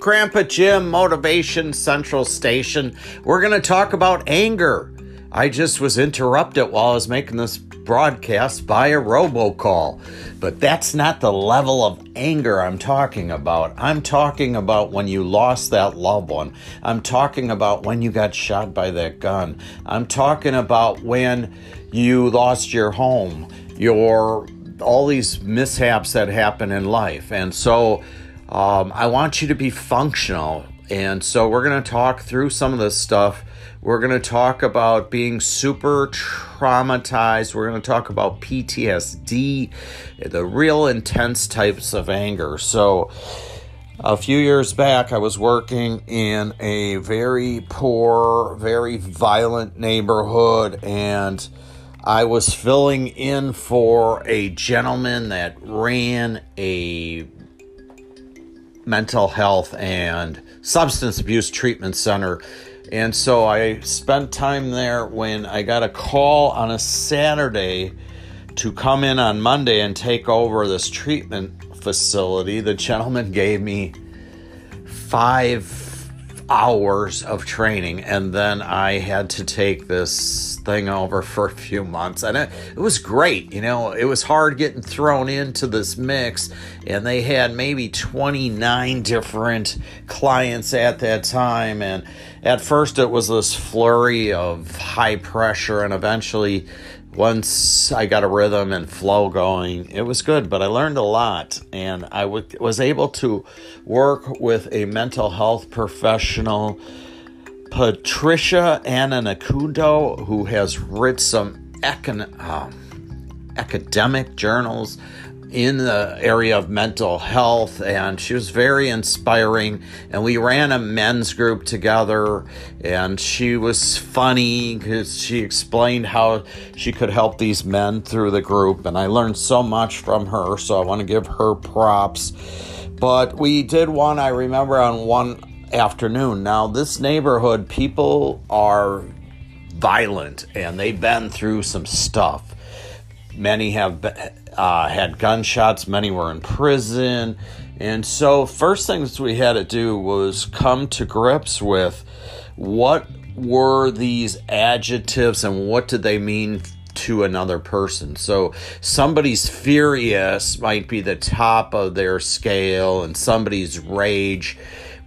Grandpa Jim, Motivation Central Station. We're going to talk about anger. I just was interrupted while I was making this broadcast by a robocall. But that's not the level of anger I'm talking about. I'm talking about when you lost that loved one. I'm talking about when you got shot by that gun. I'm talking about when you lost your home, your all these mishaps that happen in life. And so um, I want you to be functional. And so we're going to talk through some of this stuff. We're going to talk about being super traumatized. We're going to talk about PTSD, the real intense types of anger. So, a few years back, I was working in a very poor, very violent neighborhood, and I was filling in for a gentleman that ran a mental health and substance abuse treatment center. And so I spent time there when I got a call on a Saturday to come in on Monday and take over this treatment facility. The gentleman gave me five hours of training and then I had to take this thing over for a few months and it, it was great you know it was hard getting thrown into this mix and they had maybe 29 different clients at that time and at first it was this flurry of high pressure and eventually once I got a rhythm and flow going, it was good, but I learned a lot. And I w- was able to work with a mental health professional, Patricia Ananakundo, who has written some econ- um, academic journals in the area of mental health and she was very inspiring. And we ran a men's group together and she was funny because she explained how she could help these men through the group and i learned so much from her so i want to give her props. But we did one i remember on one afternoon. Now this neighborhood people are violent and they've been through some stuff. Many have uh, had gunshots, many were in prison. And so, first things we had to do was come to grips with what were these adjectives and what did they mean to another person. So somebody's furious might be the top of their scale, and somebody's rage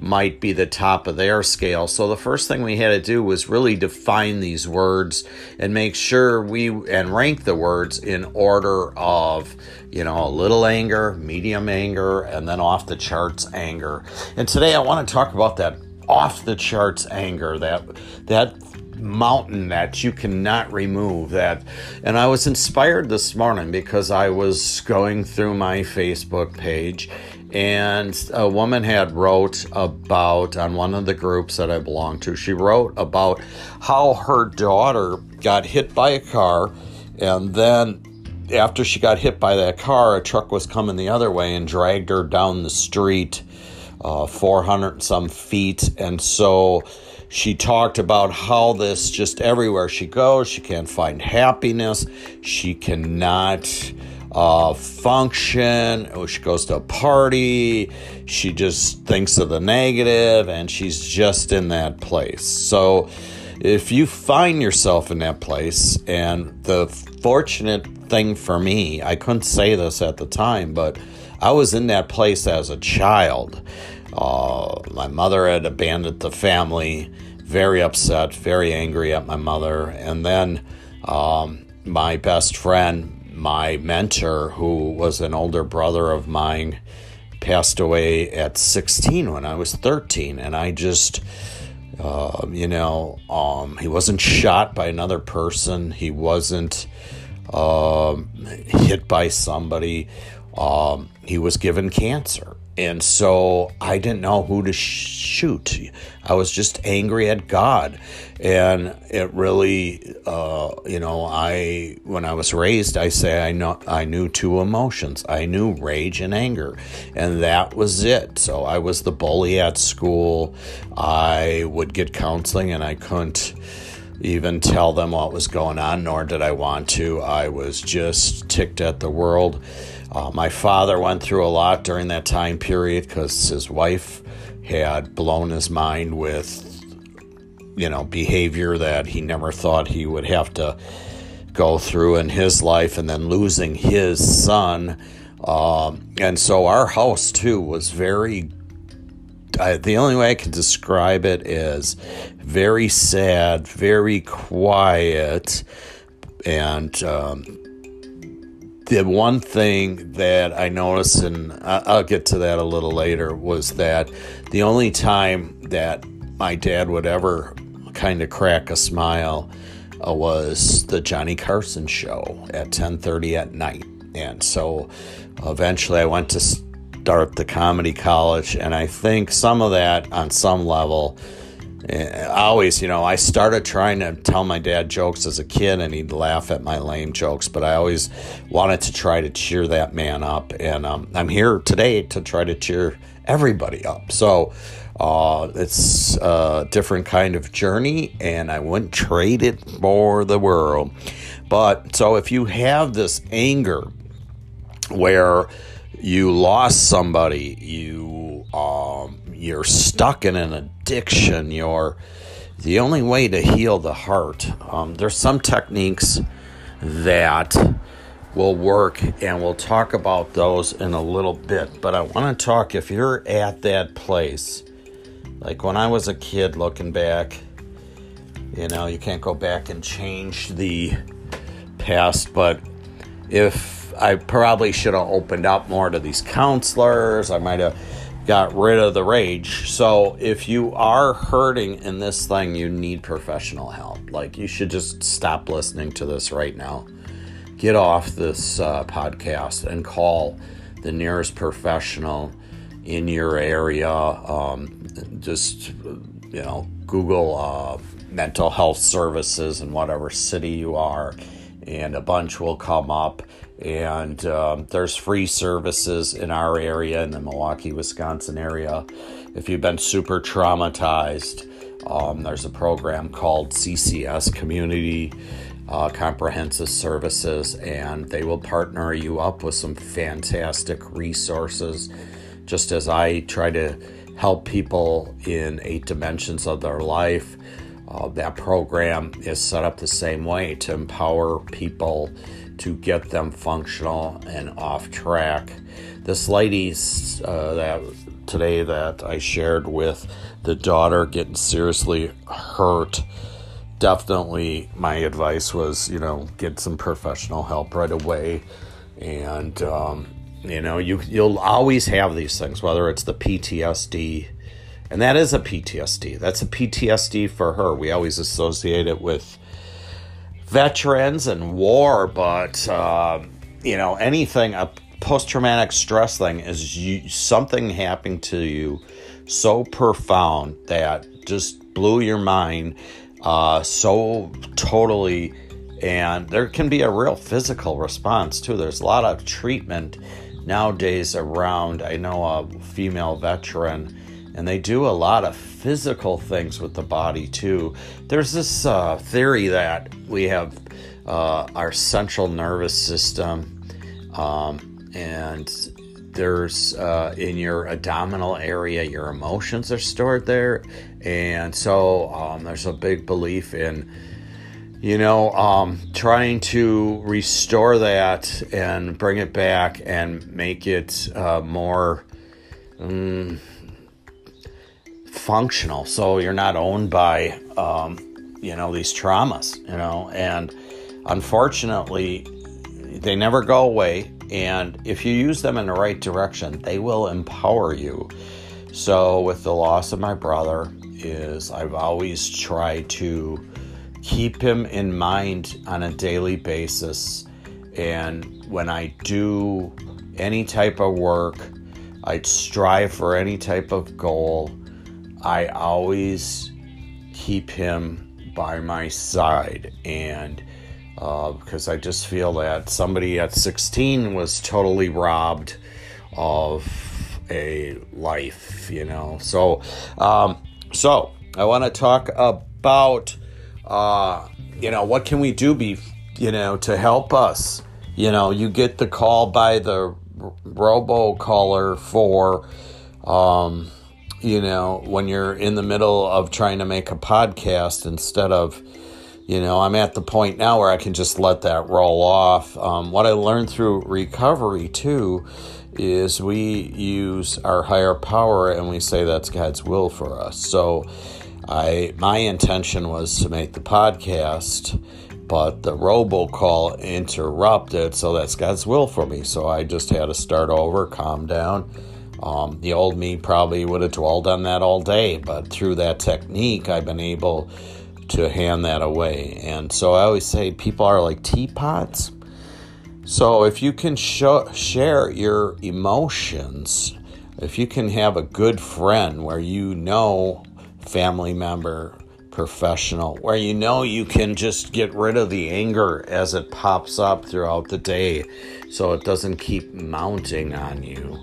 might be the top of their scale. So the first thing we had to do was really define these words and make sure we and rank the words in order of, you know, a little anger, medium anger, and then off the charts anger. And today I want to talk about that off the charts anger, that that mountain that you cannot remove that and i was inspired this morning because i was going through my facebook page and a woman had wrote about on one of the groups that I belong to. She wrote about how her daughter got hit by a car, and then after she got hit by that car, a truck was coming the other way and dragged her down the street, uh, 400 some feet, and so she talked about how this just everywhere she goes, she can't find happiness, she cannot uh, function. Oh, she goes to a party. She just thinks of the negative and she's just in that place. So, if you find yourself in that place, and the fortunate thing for me, I couldn't say this at the time, but I was in that place as a child. Uh, my mother had abandoned the family, very upset, very angry at my mother. And then um, my best friend my mentor, who was an older brother of mine, passed away at 16 when I was 13. And I just, uh, you know, um, he wasn't shot by another person, he wasn't uh, hit by somebody, um, he was given cancer. And so I didn't know who to shoot. I was just angry at God. And it really, uh, you know, I, when I was raised, I say I know, I knew two emotions. I knew rage and anger. And that was it. So I was the bully at school. I would get counseling and I couldn't even tell them what was going on, nor did I want to. I was just ticked at the world. Uh, my father went through a lot during that time period because his wife had blown his mind with, you know, behavior that he never thought he would have to go through in his life, and then losing his son. Um, and so our house, too, was very the only way I can describe it is very sad, very quiet, and um, the one thing that I noticed, and I'll get to that a little later, was that the only time that my dad would ever kind of crack a smile uh, was the Johnny Carson show at 10:30 at night, and so eventually I went to start the comedy college, and I think some of that on some level. I always, you know, I started trying to tell my dad jokes as a kid and he'd laugh at my lame jokes, but I always wanted to try to cheer that man up. And um, I'm here today to try to cheer everybody up. So uh, it's a different kind of journey and I wouldn't trade it for the world. But so if you have this anger where you lost somebody, you um, you're stuck in an addiction. You're the only way to heal the heart. Um, there's some techniques that will work, and we'll talk about those in a little bit. But I want to talk if you're at that place, like when I was a kid, looking back. You know, you can't go back and change the past, but if I probably should have opened up more to these counselors. I might have got rid of the rage. So if you are hurting in this thing, you need professional help. Like you should just stop listening to this right now. Get off this uh, podcast and call the nearest professional in your area. Um, just you know, Google uh, mental health services in whatever city you are, and a bunch will come up and um, there's free services in our area, in the Milwaukee, Wisconsin area. If you've been super traumatized, um, there's a program called CCS Community uh, Comprehensive Services, and they will partner you up with some fantastic resources. Just as I try to help people in eight dimensions of their life, uh, that program is set up the same way to empower people to get them functional and off track. This lady uh, that today that I shared with the daughter getting seriously hurt. Definitely, my advice was you know get some professional help right away, and um, you know you you'll always have these things whether it's the PTSD. And that is a PTSD. That's a PTSD for her. We always associate it with veterans and war, but uh, you know anything a post traumatic stress thing is you, something happening to you so profound that just blew your mind uh, so totally. And there can be a real physical response too. There's a lot of treatment nowadays around. I know a female veteran and they do a lot of physical things with the body too. There's this uh, theory that we have uh, our central nervous system, um, and there's uh, in your abdominal area, your emotions are stored there, and so um, there's a big belief in you know, um, trying to restore that and bring it back and make it uh, more. Um, functional. So you're not owned by um, you know these traumas you know? And unfortunately they never go away. And if you use them in the right direction they will empower you. So with the loss of my brother is i've always tried to keep him in mind on a daily basis. And when i do any type of work I'd strive for any type of goal I always keep him by my side. And uh, because I just feel that somebody at 16 was totally robbed of a life, you know. So, um, so I want to talk about, uh, you know, what can we do, be, you know, to help us. You know, you get the call by the robo caller for, um, you know, when you're in the middle of trying to make a podcast instead of, you know, I'm at the point now where I can just let that roll off. Um, what I learned through recovery too is we use our higher power and we say that's God's will for us. So I my intention was to make the podcast but the robocall interrupted, so that's God's will for me. So I just had to start over, calm down. Um, the old me probably would have dwelled on that all day, but through that technique, I've been able to hand that away. And so I always say people are like teapots. So if you can show, share your emotions, if you can have a good friend where you know family member professional where you know you can just get rid of the anger as it pops up throughout the day so it doesn't keep mounting on you.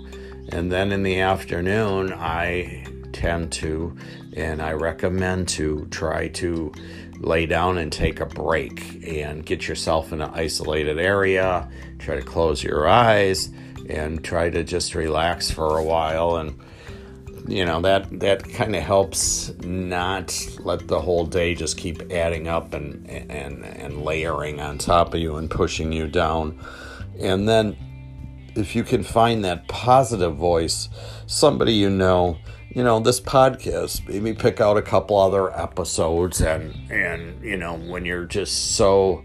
And then in the afternoon, I tend to and I recommend to try to lay down and take a break and get yourself in an isolated area, try to close your eyes and try to just relax for a while. And you know that that kind of helps not let the whole day just keep adding up and and and layering on top of you and pushing you down. And then if you can find that positive voice somebody you know you know this podcast maybe pick out a couple other episodes and and you know when you're just so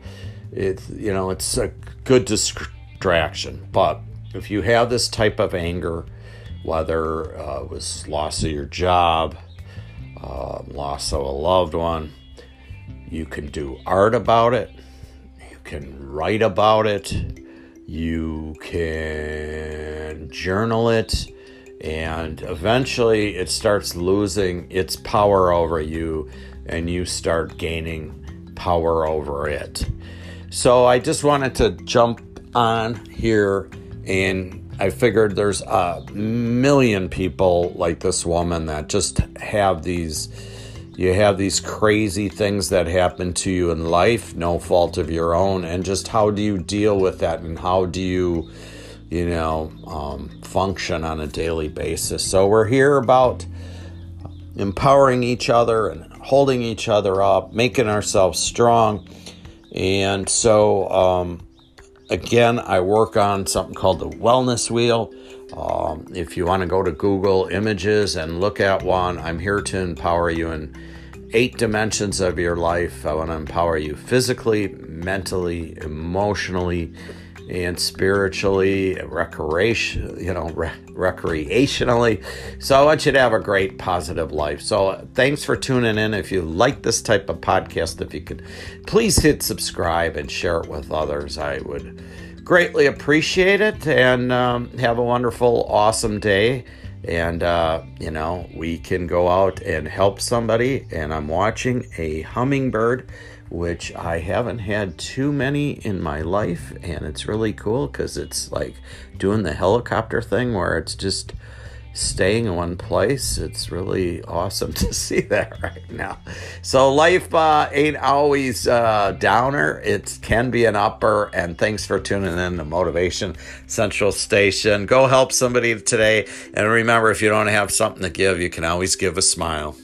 it's you know it's a good distraction but if you have this type of anger whether uh, it was loss of your job, uh, loss of a loved one. You can do art about it. You can write about it. You can journal it. And eventually it starts losing its power over you, and you start gaining power over it. So I just wanted to jump on here and I figured there's a million people like this woman that just have these you have these crazy things that happen to you in life, no fault of your own, and just how do you deal with that and how do you, you know, um, function on a daily basis? So we're here about empowering each other and holding each other up, making ourselves strong. And so, um, again, I work on something called the Wellness Wheel. Um, if you want to go to Google Images and look at one, I'm here to empower you in eight dimensions of your life. I want to empower you physically, mentally, emotionally, and spiritually, recreation, you know, re- recreationally. So I want you to have a great, positive life. So thanks for tuning in. If you like this type of podcast, if you could please hit subscribe and share it with others, I would greatly appreciate it. And um, have a wonderful, awesome day. And, uh, you know, we can go out and help somebody. And I'm watching a hummingbird which I haven't had too many in my life, and it's really cool because it's like doing the helicopter thing where it's just staying in one place. It's really awesome to see that right now. So life uh, ain't always uh, downer; it can be an upper. And thanks for tuning in to Motivation Central Station. Go help somebody today, and remember, if you don't have something to give, you can always give a smile.